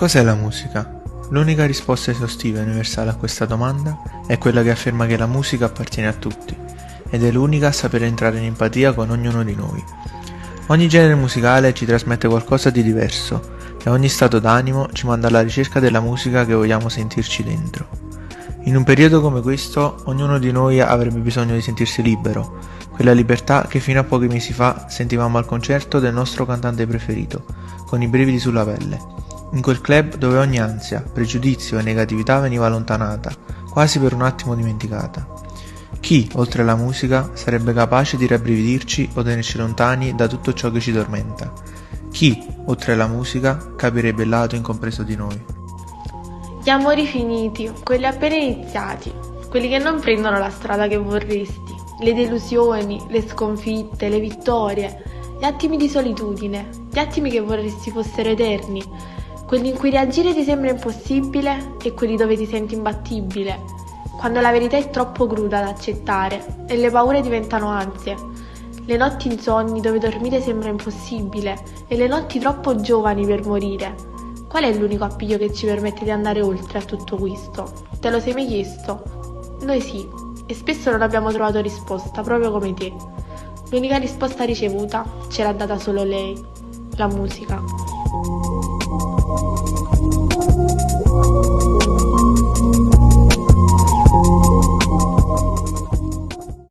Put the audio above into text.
Cos'è la musica? L'unica risposta esaustiva e universale a questa domanda è quella che afferma che la musica appartiene a tutti ed è l'unica a sapere entrare in empatia con ognuno di noi. Ogni genere musicale ci trasmette qualcosa di diverso e ogni stato d'animo ci manda alla ricerca della musica che vogliamo sentirci dentro. In un periodo come questo, ognuno di noi avrebbe bisogno di sentirsi libero, quella libertà che fino a pochi mesi fa sentivamo al concerto del nostro cantante preferito, con i brividi sulla pelle. In quel club dove ogni ansia, pregiudizio e negatività veniva allontanata, quasi per un attimo dimenticata. Chi, oltre alla musica, sarebbe capace di rabbrividirci o tenerci lontani da tutto ciò che ci tormenta? Chi, oltre alla musica, capirebbe il lato incompreso di noi? Gli amori finiti, quelli appena iniziati, quelli che non prendono la strada che vorresti, le delusioni, le sconfitte, le vittorie, gli attimi di solitudine, gli attimi che vorresti fossero eterni, quelli in cui reagire ti sembra impossibile e quelli dove ti senti imbattibile, quando la verità è troppo cruda da accettare e le paure diventano ansie, le notti insonni dove dormire sembra impossibile e le notti troppo giovani per morire Qual è l'unico appiglio che ci permette di andare oltre a tutto questo? Te lo sei mai chiesto? Noi sì, e spesso non abbiamo trovato risposta, proprio come te. L'unica risposta ricevuta ce l'ha data solo lei, la musica.